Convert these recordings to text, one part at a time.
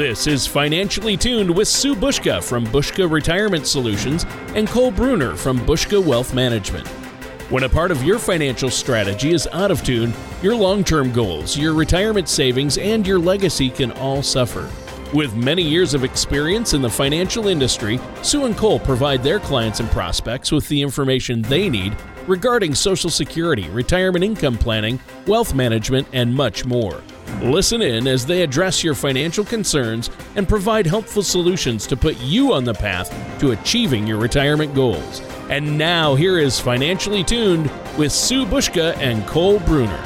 This is Financially Tuned with Sue Buska from Buska Retirement Solutions and Cole Bruner from Buska Wealth Management. When a part of your financial strategy is out of tune, your long term goals, your retirement savings, and your legacy can all suffer. With many years of experience in the financial industry, Sue and Cole provide their clients and prospects with the information they need regarding Social Security, retirement income planning, wealth management, and much more. Listen in as they address your financial concerns and provide helpful solutions to put you on the path to achieving your retirement goals. And now, here is Financially Tuned with Sue Buska and Cole Bruner.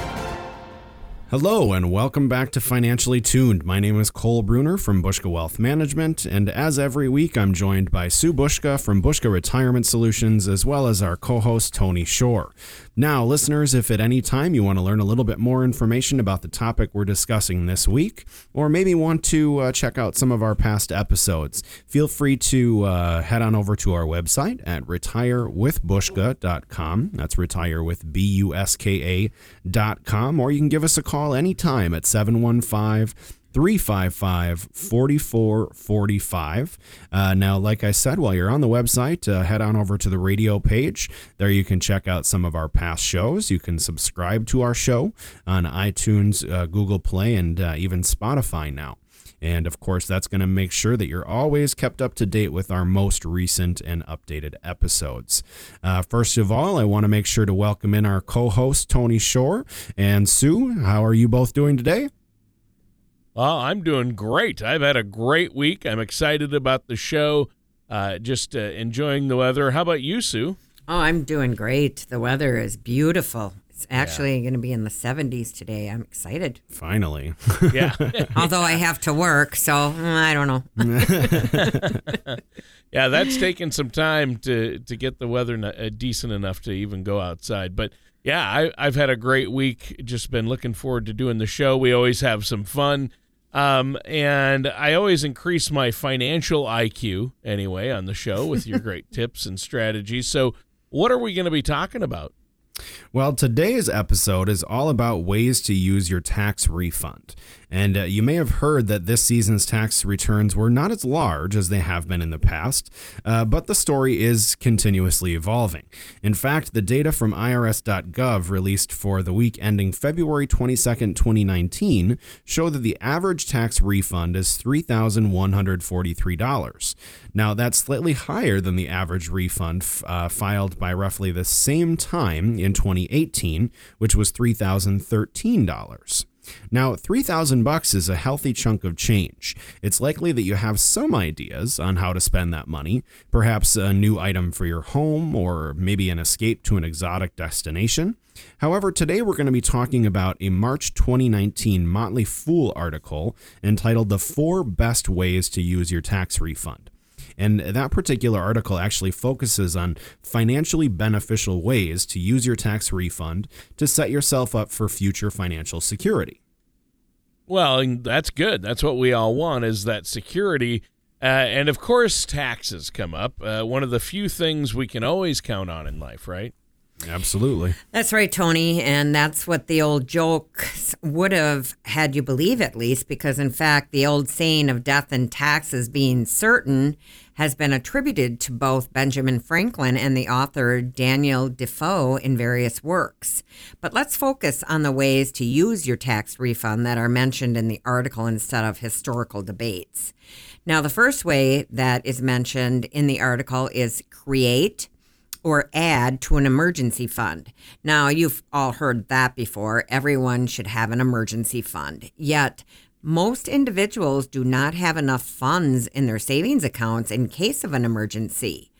Hello, and welcome back to Financially Tuned. My name is Cole Bruner from Buska Wealth Management, and as every week, I'm joined by Sue Buska from Buska Retirement Solutions, as well as our co host, Tony Shore. Now, listeners, if at any time you want to learn a little bit more information about the topic we're discussing this week, or maybe want to uh, check out some of our past episodes, feel free to uh, head on over to our website at retirewithbuska.com. That's retire with B U S K A.com, or you can give us a call anytime at 715 355 4445. Uh, now, like I said, while you're on the website, uh, head on over to the radio page. There you can check out some of our past shows. You can subscribe to our show on iTunes, uh, Google Play, and uh, even Spotify now. And of course, that's going to make sure that you're always kept up to date with our most recent and updated episodes. Uh, first of all, I want to make sure to welcome in our co host, Tony Shore and Sue. How are you both doing today? Well, I'm doing great. I've had a great week. I'm excited about the show. Uh, just uh, enjoying the weather. How about you, Sue? Oh, I'm doing great. The weather is beautiful. It's actually yeah. going to be in the 70s today. I'm excited. Finally. Yeah. Although I have to work, so mm, I don't know. yeah, that's taken some time to to get the weather uh, decent enough to even go outside. But yeah, I, I've had a great week. Just been looking forward to doing the show. We always have some fun. Um, and I always increase my financial IQ anyway on the show with your great tips and strategies. So, what are we going to be talking about? Well, today's episode is all about ways to use your tax refund. And uh, you may have heard that this season's tax returns were not as large as they have been in the past, uh, but the story is continuously evolving. In fact, the data from IRS.gov released for the week ending February 22, 2019, show that the average tax refund is $3,143. Now, that's slightly higher than the average refund uh, filed by roughly the same time in 2018, which was $3,013. Now, 3000 bucks is a healthy chunk of change. It's likely that you have some ideas on how to spend that money, perhaps a new item for your home or maybe an escape to an exotic destination. However, today we're going to be talking about a March 2019 Motley Fool article entitled The Four Best Ways to Use Your Tax Refund. And that particular article actually focuses on financially beneficial ways to use your tax refund to set yourself up for future financial security. Well, that's good. That's what we all want is that security. Uh, and of course, taxes come up. Uh, one of the few things we can always count on in life, right? Absolutely. That's right, Tony. And that's what the old jokes would have had you believe, at least, because in fact, the old saying of death and taxes being certain has been attributed to both Benjamin Franklin and the author Daniel Defoe in various works. But let's focus on the ways to use your tax refund that are mentioned in the article instead of historical debates. Now, the first way that is mentioned in the article is create or add to an emergency fund. Now, you've all heard that before. Everyone should have an emergency fund. Yet, most individuals do not have enough funds in their savings accounts in case of an emergency.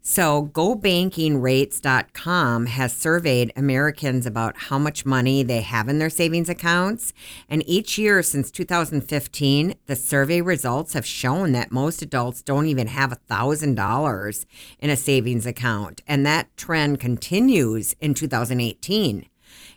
So, GoBankingRates.com has surveyed Americans about how much money they have in their savings accounts. And each year since 2015, the survey results have shown that most adults don't even have $1,000 in a savings account. And that trend continues in 2018.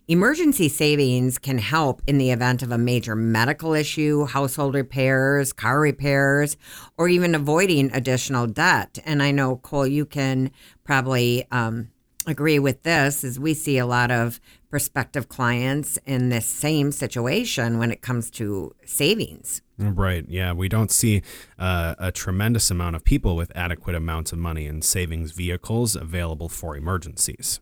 Emergency savings can help in the event of a major medical issue, household repairs, car repairs, or even avoiding additional debt. And I know, Cole, you can probably um, agree with this as we see a lot of prospective clients in this same situation when it comes to savings. Right. Yeah. We don't see uh, a tremendous amount of people with adequate amounts of money in savings vehicles available for emergencies.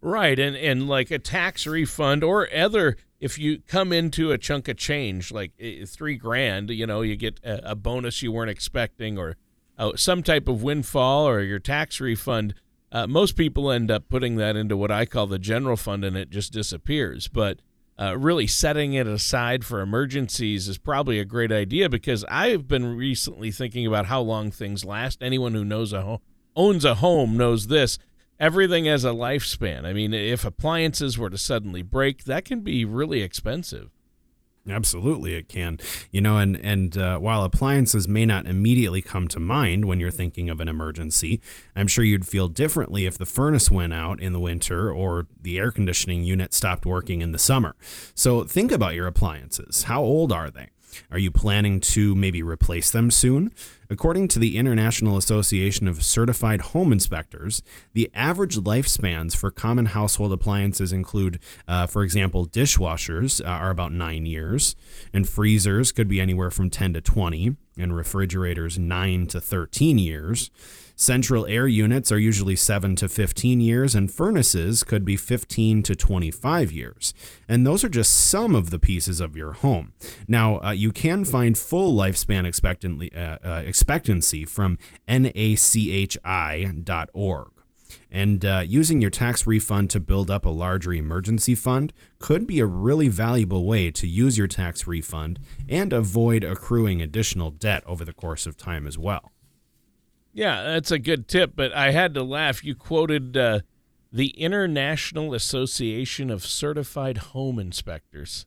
Right. And, and like a tax refund or other, if you come into a chunk of change, like three grand, you know, you get a, a bonus you weren't expecting or uh, some type of windfall or your tax refund. Uh, most people end up putting that into what I call the general fund and it just disappears. But uh, really setting it aside for emergencies is probably a great idea because I've been recently thinking about how long things last. Anyone who knows a owns a home knows this. Everything has a lifespan. I mean, if appliances were to suddenly break, that can be really expensive. Absolutely, it can. You know, and and uh, while appliances may not immediately come to mind when you're thinking of an emergency, I'm sure you'd feel differently if the furnace went out in the winter or the air conditioning unit stopped working in the summer. So think about your appliances. How old are they? Are you planning to maybe replace them soon? According to the International Association of Certified Home Inspectors, the average lifespans for common household appliances include, uh, for example, dishwashers uh, are about nine years, and freezers could be anywhere from 10 to 20, and refrigerators 9 to 13 years. Central air units are usually 7 to 15 years, and furnaces could be 15 to 25 years. And those are just some of the pieces of your home. Now, uh, you can find full lifespan uh, uh, expectancy from nachi.org. And uh, using your tax refund to build up a larger emergency fund could be a really valuable way to use your tax refund and avoid accruing additional debt over the course of time as well. Yeah, that's a good tip, but I had to laugh. You quoted uh, the International Association of Certified Home Inspectors.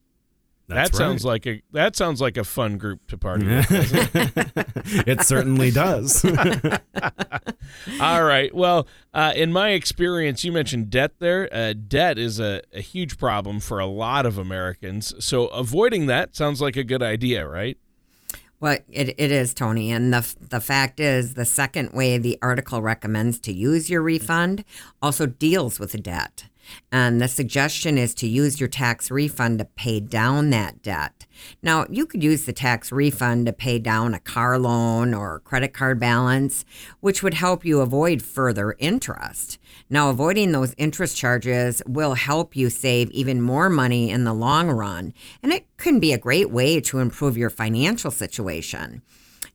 That's that sounds right. like a that sounds like a fun group to party with. it? it certainly does. All right. Well, uh, in my experience, you mentioned debt there. Uh, debt is a, a huge problem for a lot of Americans. So avoiding that sounds like a good idea, right? Well, it, it is, Tony. And the, the fact is, the second way the article recommends to use your refund also deals with the debt. And the suggestion is to use your tax refund to pay down that debt. Now, you could use the tax refund to pay down a car loan or credit card balance, which would help you avoid further interest. Now, avoiding those interest charges will help you save even more money in the long run, and it can be a great way to improve your financial situation.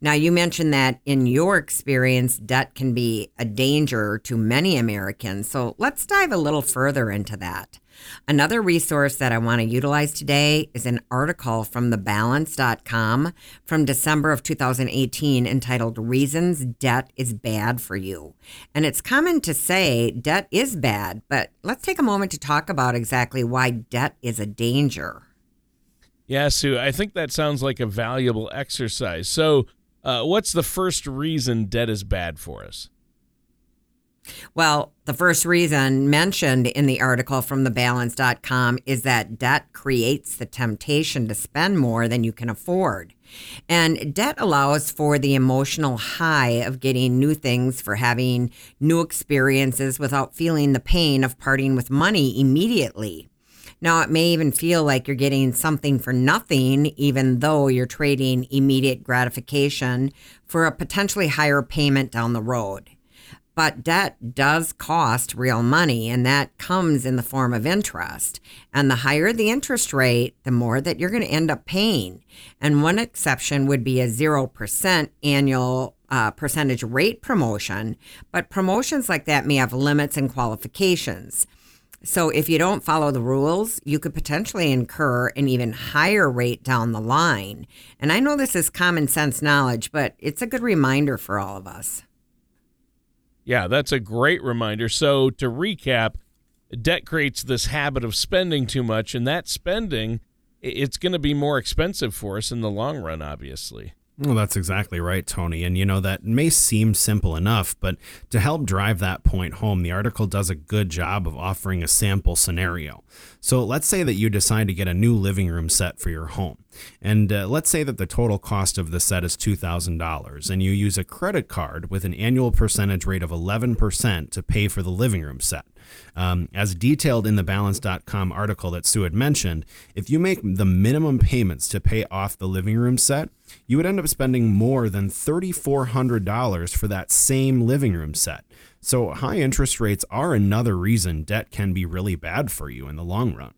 Now, you mentioned that in your experience, debt can be a danger to many Americans. So let's dive a little further into that. Another resource that I want to utilize today is an article from thebalance.com from December of 2018 entitled Reasons Debt is Bad for You. And it's common to say debt is bad, but let's take a moment to talk about exactly why debt is a danger. Yeah, Sue, I think that sounds like a valuable exercise. So, uh, what's the first reason debt is bad for us? Well, the first reason mentioned in the article from thebalance.com is that debt creates the temptation to spend more than you can afford. And debt allows for the emotional high of getting new things, for having new experiences without feeling the pain of parting with money immediately. Now, it may even feel like you're getting something for nothing, even though you're trading immediate gratification for a potentially higher payment down the road. But debt does cost real money, and that comes in the form of interest. And the higher the interest rate, the more that you're going to end up paying. And one exception would be a 0% annual uh, percentage rate promotion, but promotions like that may have limits and qualifications. So if you don't follow the rules, you could potentially incur an even higher rate down the line. And I know this is common sense knowledge, but it's a good reminder for all of us. Yeah, that's a great reminder. So, to recap, debt creates this habit of spending too much, and that spending, it's going to be more expensive for us in the long run, obviously. Well, that's exactly right, Tony. And you know, that may seem simple enough, but to help drive that point home, the article does a good job of offering a sample scenario. So let's say that you decide to get a new living room set for your home. And uh, let's say that the total cost of the set is $2,000, and you use a credit card with an annual percentage rate of 11% to pay for the living room set. Um, as detailed in the balance.com article that Sue had mentioned, if you make the minimum payments to pay off the living room set, you would end up spending more than $3,400 for that same living room set. So, high interest rates are another reason debt can be really bad for you in the long run.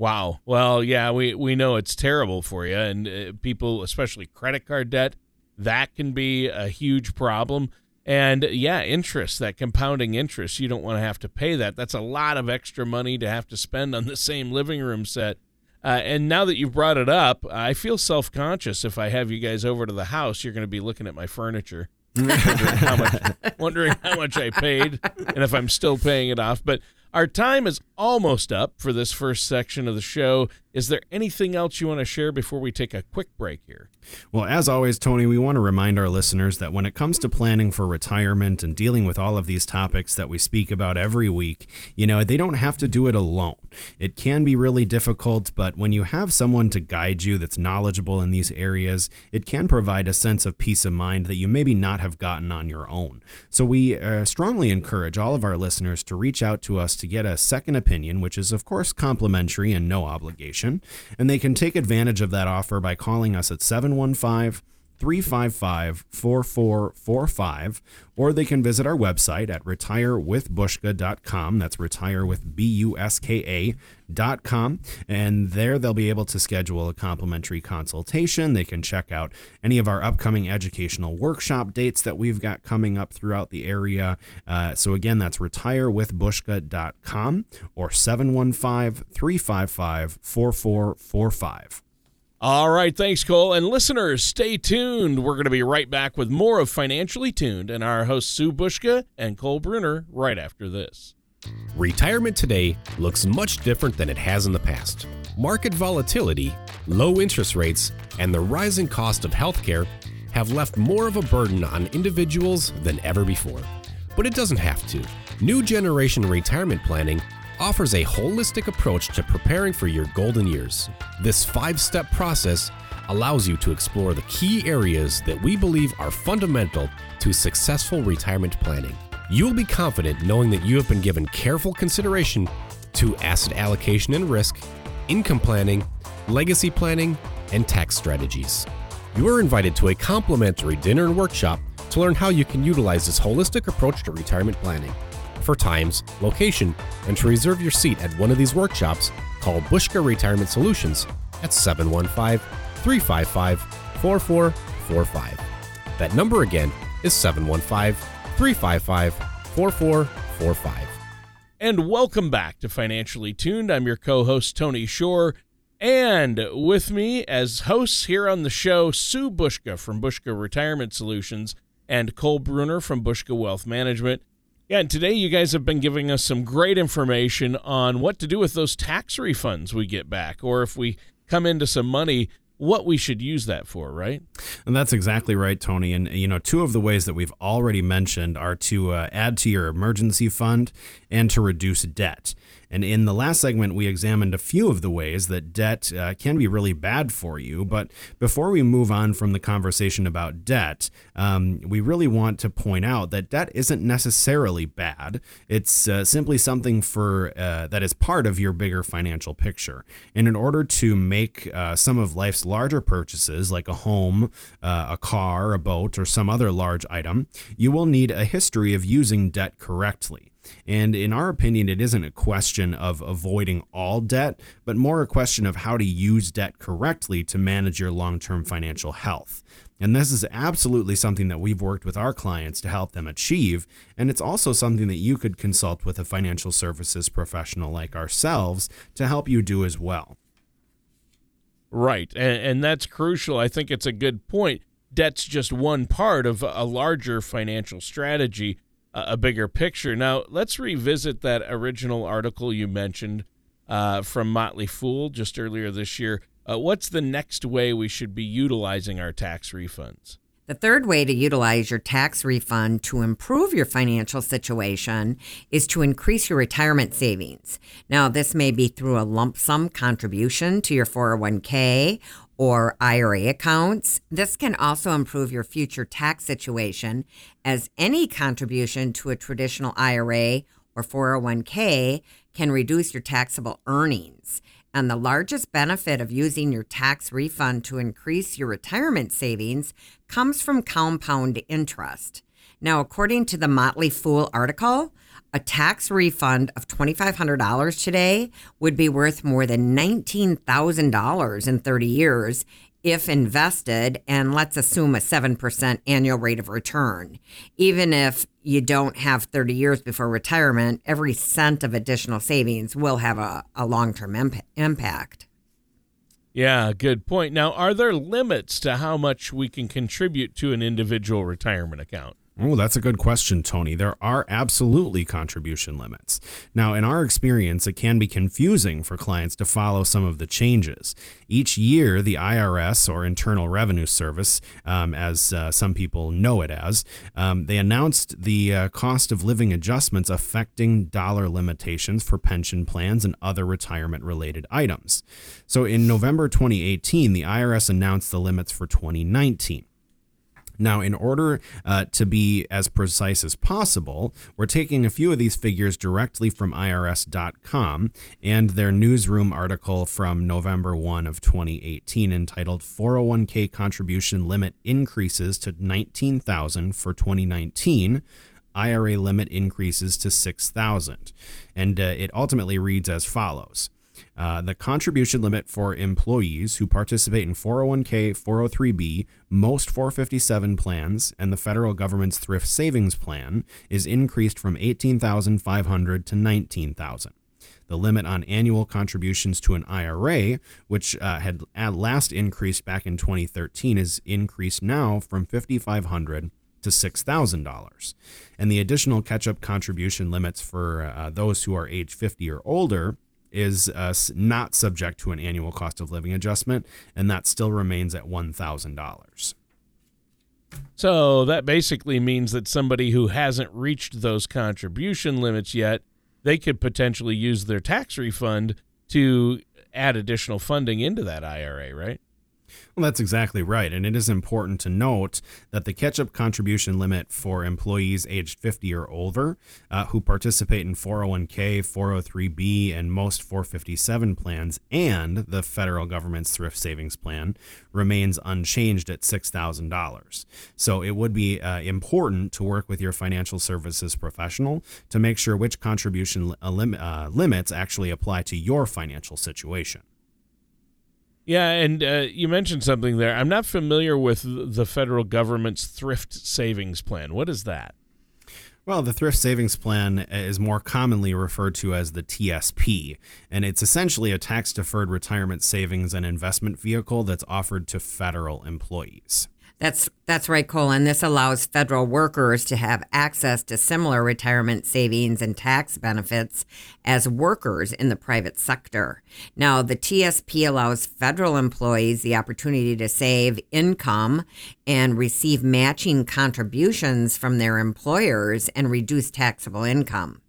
Wow. Well, yeah, we, we know it's terrible for you. And uh, people, especially credit card debt, that can be a huge problem. And yeah, interest, that compounding interest, you don't want to have to pay that. That's a lot of extra money to have to spend on the same living room set. Uh, and now that you've brought it up, I feel self conscious if I have you guys over to the house. You're going to be looking at my furniture, wondering, how much, wondering how much I paid and if I'm still paying it off. But our time is almost up for this first section of the show. Is there anything else you want to share before we take a quick break here? Well, as always, Tony, we want to remind our listeners that when it comes to planning for retirement and dealing with all of these topics that we speak about every week, you know, they don't have to do it alone. It can be really difficult, but when you have someone to guide you that's knowledgeable in these areas, it can provide a sense of peace of mind that you maybe not have gotten on your own. So we uh, strongly encourage all of our listeners to reach out to us to get a second opinion, which is, of course, complimentary and no obligation. And they can take advantage of that offer by calling us at 715 355 4445, or they can visit our website at retirewithbuska.com. That's retire with B U S K A.com. And there they'll be able to schedule a complimentary consultation. They can check out any of our upcoming educational workshop dates that we've got coming up throughout the area. Uh, so, again, that's retirewithbuska.com or 715 355 4445. All right, thanks, Cole. And listeners, stay tuned. We're going to be right back with more of Financially Tuned and our hosts Sue Buska and Cole Bruner right after this. Retirement today looks much different than it has in the past. Market volatility, low interest rates, and the rising cost of healthcare have left more of a burden on individuals than ever before. But it doesn't have to. New generation retirement planning offers a holistic approach to preparing for your golden years. This five step process allows you to explore the key areas that we believe are fundamental to successful retirement planning. You will be confident knowing that you have been given careful consideration to asset allocation and risk, income planning, legacy planning, and tax strategies. You are invited to a complimentary dinner and workshop to learn how you can utilize this holistic approach to retirement planning. For times, location, and to reserve your seat at one of these workshops, call Buska Retirement Solutions at 715 355 4445. That number again is 715 355 4445. And welcome back to Financially Tuned. I'm your co host, Tony Shore. And with me as hosts here on the show, Sue Buska from Buska Retirement Solutions and Cole Bruner from Buska Wealth Management. Yeah, and today you guys have been giving us some great information on what to do with those tax refunds we get back, or if we come into some money, what we should use that for, right? And that's exactly right, Tony. And, you know, two of the ways that we've already mentioned are to uh, add to your emergency fund and to reduce debt. And in the last segment, we examined a few of the ways that debt uh, can be really bad for you. But before we move on from the conversation about debt, um, we really want to point out that debt isn't necessarily bad. It's uh, simply something for uh, that is part of your bigger financial picture. And in order to make uh, some of life's larger purchases, like a home, uh, a car, a boat, or some other large item, you will need a history of using debt correctly. And in our opinion, it isn't a question of avoiding all debt, but more a question of how to use debt correctly to manage your long term financial health. And this is absolutely something that we've worked with our clients to help them achieve. And it's also something that you could consult with a financial services professional like ourselves to help you do as well. Right. And, and that's crucial. I think it's a good point. Debt's just one part of a larger financial strategy a bigger picture. Now, let's revisit that original article you mentioned uh, from Motley Fool just earlier this year. Uh, what's the next way we should be utilizing our tax refunds? The third way to utilize your tax refund to improve your financial situation is to increase your retirement savings. Now, this may be through a lump sum contribution to your 401k or IRA accounts. This can also improve your future tax situation, as any contribution to a traditional IRA or 401k can reduce your taxable earnings. And the largest benefit of using your tax refund to increase your retirement savings comes from compound interest. Now, according to the Motley Fool article, a tax refund of $2,500 today would be worth more than $19,000 in 30 years if invested, and let's assume a 7% annual rate of return. Even if you don't have 30 years before retirement, every cent of additional savings will have a, a long term imp- impact. Yeah, good point. Now, are there limits to how much we can contribute to an individual retirement account? Oh, that's a good question, Tony. There are absolutely contribution limits. Now, in our experience, it can be confusing for clients to follow some of the changes. Each year, the IRS or Internal Revenue Service, um, as uh, some people know it as, um, they announced the uh, cost of living adjustments affecting dollar limitations for pension plans and other retirement related items. So, in November 2018, the IRS announced the limits for 2019. Now, in order uh, to be as precise as possible, we're taking a few of these figures directly from IRS.com and their newsroom article from November 1 of 2018 entitled 401k contribution limit increases to 19,000 for 2019. IRA limit increases to 6,000. And uh, it ultimately reads as follows. Uh, the contribution limit for employees who participate in 401k, 403b, most 457 plans, and the federal government's thrift savings plan is increased from 18,500 to 19,000. The limit on annual contributions to an IRA, which uh, had at last increased back in 2013, is increased now from 5,500 to $6,000. And the additional catch up contribution limits for uh, those who are age 50 or older is uh, not subject to an annual cost of living adjustment, and that still remains at $1,000. So that basically means that somebody who hasn't reached those contribution limits yet, they could potentially use their tax refund to add additional funding into that IRA, right? Well, that's exactly right. And it is important to note that the catch up contribution limit for employees aged 50 or older uh, who participate in 401k, 403b, and most 457 plans and the federal government's thrift savings plan remains unchanged at $6,000. So it would be uh, important to work with your financial services professional to make sure which contribution uh, uh, limits actually apply to your financial situation. Yeah, and uh, you mentioned something there. I'm not familiar with the federal government's thrift savings plan. What is that? Well, the Thrift Savings Plan is more commonly referred to as the TSP, and it's essentially a tax deferred retirement savings and investment vehicle that's offered to federal employees. That's that's right, Colin. This allows federal workers to have access to similar retirement savings and tax benefits as workers in the private sector. Now, the TSP allows federal employees the opportunity to save income and receive matching contributions from their employers and reduce taxable income.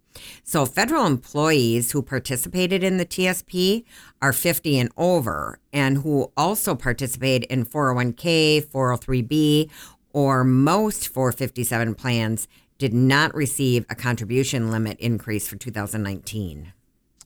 So, federal employees who participated in the TSP are 50 and over, and who also participate in 401k, 403b, or most 457 plans did not receive a contribution limit increase for 2019.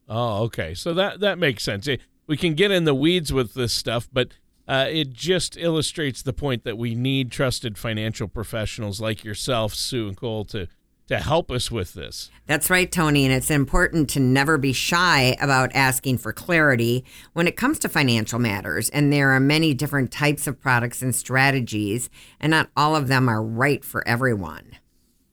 Oh, okay. So that that makes sense. We can get in the weeds with this stuff, but uh, it just illustrates the point that we need trusted financial professionals like yourself, Sue and Cole, to to help us with this. That's right, Tony. And it's important to never be shy about asking for clarity when it comes to financial matters. And there are many different types of products and strategies, and not all of them are right for everyone.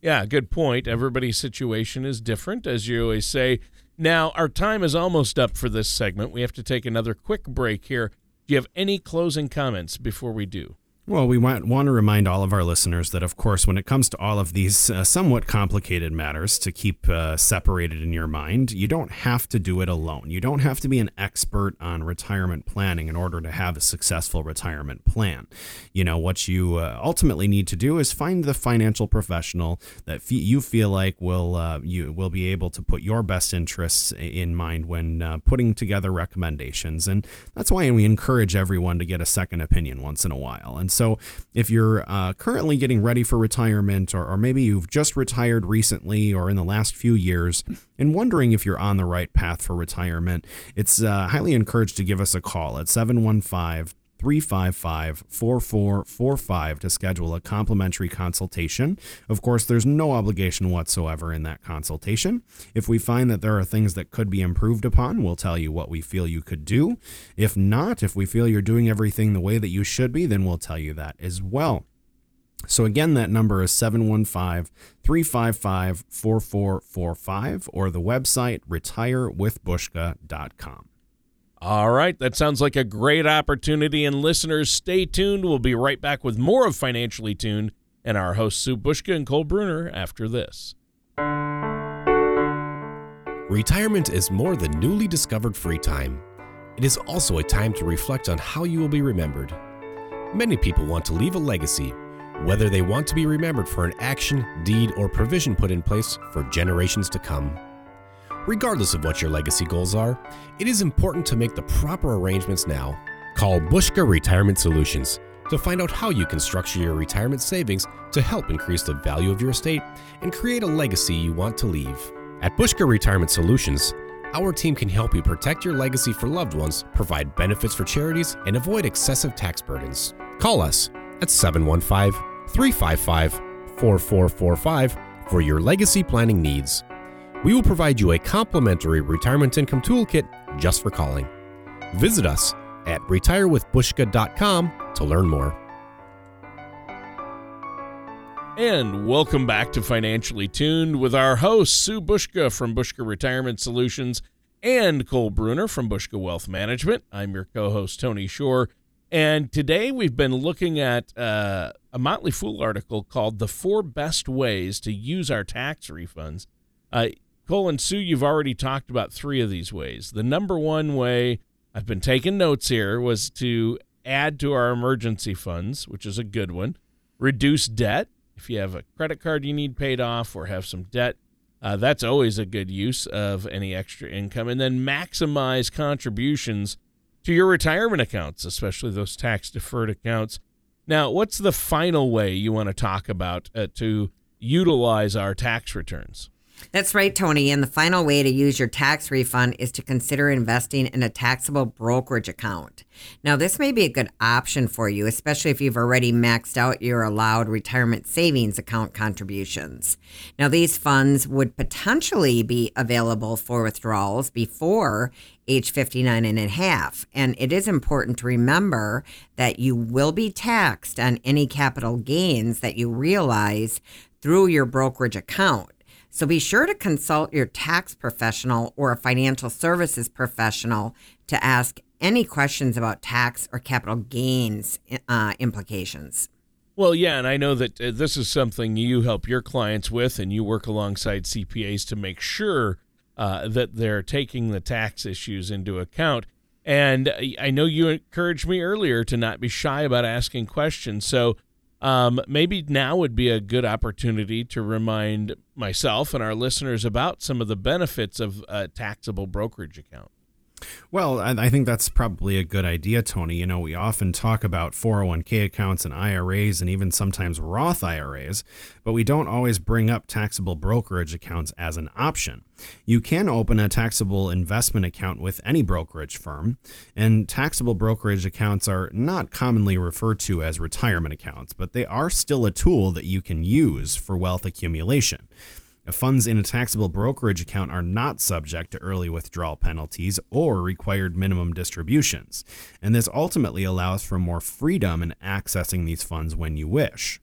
Yeah, good point. Everybody's situation is different, as you always say. Now, our time is almost up for this segment. We have to take another quick break here. Do you have any closing comments before we do? Well, we want, want to remind all of our listeners that, of course, when it comes to all of these uh, somewhat complicated matters to keep uh, separated in your mind, you don't have to do it alone. You don't have to be an expert on retirement planning in order to have a successful retirement plan. You know, what you uh, ultimately need to do is find the financial professional that f- you feel like will uh, you will be able to put your best interests in mind when uh, putting together recommendations. And that's why we encourage everyone to get a second opinion once in a while. And so, if you're uh, currently getting ready for retirement, or, or maybe you've just retired recently or in the last few years, and wondering if you're on the right path for retirement, it's uh, highly encouraged to give us a call at 715 355 4445 to schedule a complimentary consultation. Of course, there's no obligation whatsoever in that consultation. If we find that there are things that could be improved upon, we'll tell you what we feel you could do. If not, if we feel you're doing everything the way that you should be, then we'll tell you that as well. So again, that number is 715-355-4445 or the website retirewithbuska.com. All right, that sounds like a great opportunity. And listeners, stay tuned. We'll be right back with more of Financially Tuned and our hosts, Sue Buska and Cole Bruner, after this. Retirement is more than newly discovered free time. It is also a time to reflect on how you will be remembered. Many people want to leave a legacy, whether they want to be remembered for an action, deed, or provision put in place for generations to come. Regardless of what your legacy goals are, it is important to make the proper arrangements now. Call Buska Retirement Solutions to find out how you can structure your retirement savings to help increase the value of your estate and create a legacy you want to leave. At Buska Retirement Solutions, our team can help you protect your legacy for loved ones, provide benefits for charities, and avoid excessive tax burdens. Call us at 715 355 4445 for your legacy planning needs we will provide you a complimentary retirement income toolkit just for calling. Visit us at retirewithbuska.com to learn more. And welcome back to Financially Tuned with our hosts, Sue Buska from Buska Retirement Solutions and Cole Bruner from Buska Wealth Management. I'm your co host, Tony Shore. And today we've been looking at uh, a Motley Fool article called The Four Best Ways to Use Our Tax Refunds. Uh, Cole and Sue, you've already talked about three of these ways. The number one way, I've been taking notes here, was to add to our emergency funds, which is a good one. Reduce debt. If you have a credit card you need paid off or have some debt, uh, that's always a good use of any extra income. And then maximize contributions to your retirement accounts, especially those tax deferred accounts. Now, what's the final way you want to talk about uh, to utilize our tax returns? That's right, Tony. And the final way to use your tax refund is to consider investing in a taxable brokerage account. Now, this may be a good option for you, especially if you've already maxed out your allowed retirement savings account contributions. Now, these funds would potentially be available for withdrawals before age 59 and a half. And it is important to remember that you will be taxed on any capital gains that you realize through your brokerage account. So be sure to consult your tax professional or a financial services professional to ask any questions about tax or capital gains uh, implications. Well, yeah, and I know that uh, this is something you help your clients with, and you work alongside CPAs to make sure uh, that they're taking the tax issues into account. And I know you encouraged me earlier to not be shy about asking questions. So um, maybe now would be a good opportunity to remind myself and our listeners about some of the benefits of a taxable brokerage account. Well, I think that's probably a good idea, Tony. You know, we often talk about 401k accounts and IRAs and even sometimes Roth IRAs, but we don't always bring up taxable brokerage accounts as an option. You can open a taxable investment account with any brokerage firm, and taxable brokerage accounts are not commonly referred to as retirement accounts, but they are still a tool that you can use for wealth accumulation. Funds in a taxable brokerage account are not subject to early withdrawal penalties or required minimum distributions, and this ultimately allows for more freedom in accessing these funds when you wish.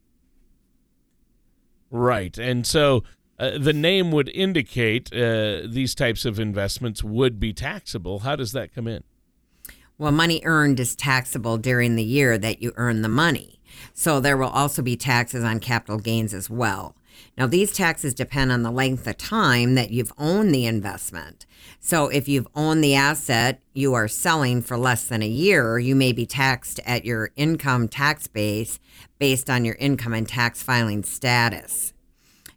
Right. And so uh, the name would indicate uh, these types of investments would be taxable. How does that come in? Well, money earned is taxable during the year that you earn the money. So there will also be taxes on capital gains as well. Now, these taxes depend on the length of time that you've owned the investment. So, if you've owned the asset you are selling for less than a year, you may be taxed at your income tax base based on your income and tax filing status.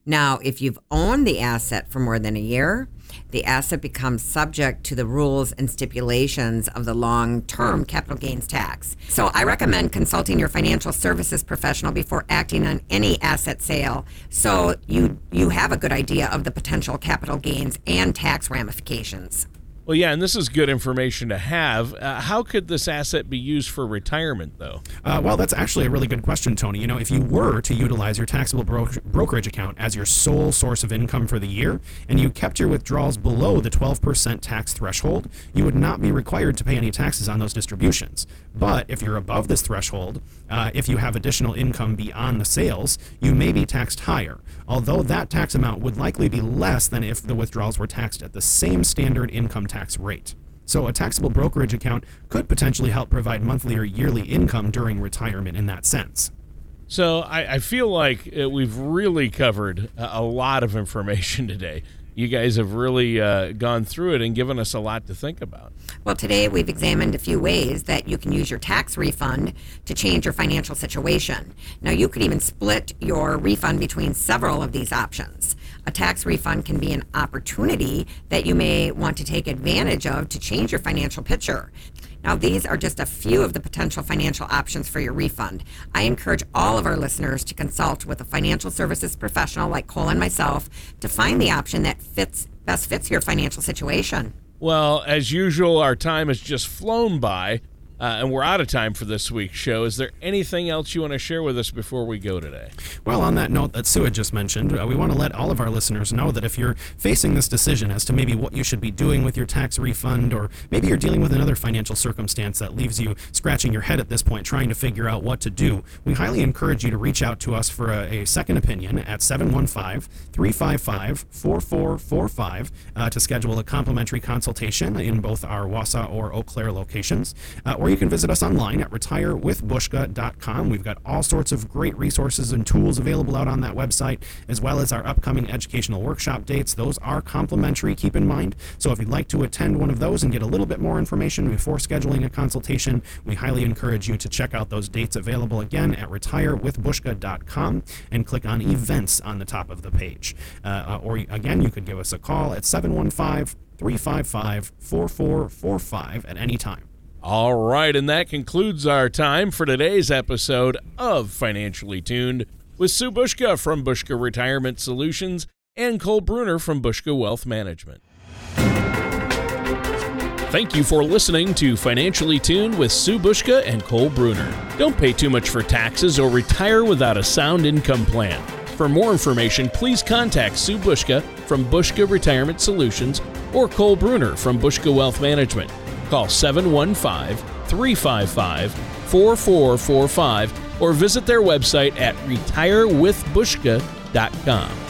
Now, if you've owned the asset for more than a year, the asset becomes subject to the rules and stipulations of the long term capital gains tax. So I recommend consulting your financial services professional before acting on any asset sale so you, you have a good idea of the potential capital gains and tax ramifications. Well, yeah, and this is good information to have. Uh, how could this asset be used for retirement, though? Uh, well, that's actually a really good question, Tony. You know, if you were to utilize your taxable bro- brokerage account as your sole source of income for the year, and you kept your withdrawals below the 12% tax threshold, you would not be required to pay any taxes on those distributions. But if you're above this threshold, uh, if you have additional income beyond the sales, you may be taxed higher, although that tax amount would likely be less than if the withdrawals were taxed at the same standard income tax rate. So, a taxable brokerage account could potentially help provide monthly or yearly income during retirement in that sense. So, I, I feel like uh, we've really covered a lot of information today you guys have really uh, gone through it and given us a lot to think about. Well, today we've examined a few ways that you can use your tax refund to change your financial situation. Now, you could even split your refund between several of these options. A tax refund can be an opportunity that you may want to take advantage of to change your financial picture. Now, these are just a few of the potential financial options for your refund. I encourage all of our listeners to consult with a financial services professional like Cole and myself to find the option that fits best fits your financial situation. Well, as usual, our time has just flown by. Uh, and we're out of time for this week's show. Is there anything else you want to share with us before we go today? Well, on that note that Sue had just mentioned, uh, we want to let all of our listeners know that if you're facing this decision as to maybe what you should be doing with your tax refund, or maybe you're dealing with another financial circumstance that leaves you scratching your head at this point trying to figure out what to do, we highly encourage you to reach out to us for a, a second opinion at 715 355 4445 uh, to schedule a complimentary consultation in both our Wausau or Eau Claire locations. Uh, or you can visit us online at retirewithbuska.com. We've got all sorts of great resources and tools available out on that website, as well as our upcoming educational workshop dates. Those are complimentary, keep in mind. So if you'd like to attend one of those and get a little bit more information before scheduling a consultation, we highly encourage you to check out those dates available again at retirewithbuska.com and click on events on the top of the page. Uh, or again, you could give us a call at 715 355 4445 at any time. All right, and that concludes our time for today's episode of Financially Tuned with Sue Buska from Buska Retirement Solutions and Cole Bruner from Buska Wealth Management. Thank you for listening to Financially Tuned with Sue Buska and Cole Bruner. Don't pay too much for taxes or retire without a sound income plan. For more information, please contact Sue Buska from Buska Retirement Solutions or Cole Bruner from Buska Wealth Management. Call 715 355 4445 or visit their website at retirewithbuska.com.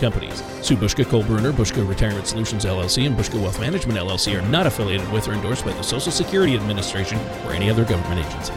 companies. Sue Buska, Cole Bruner, Buska Retirement Solutions LLC, and Buska Wealth Management LLC are not affiliated with or endorsed by the Social Security Administration or any other government agency.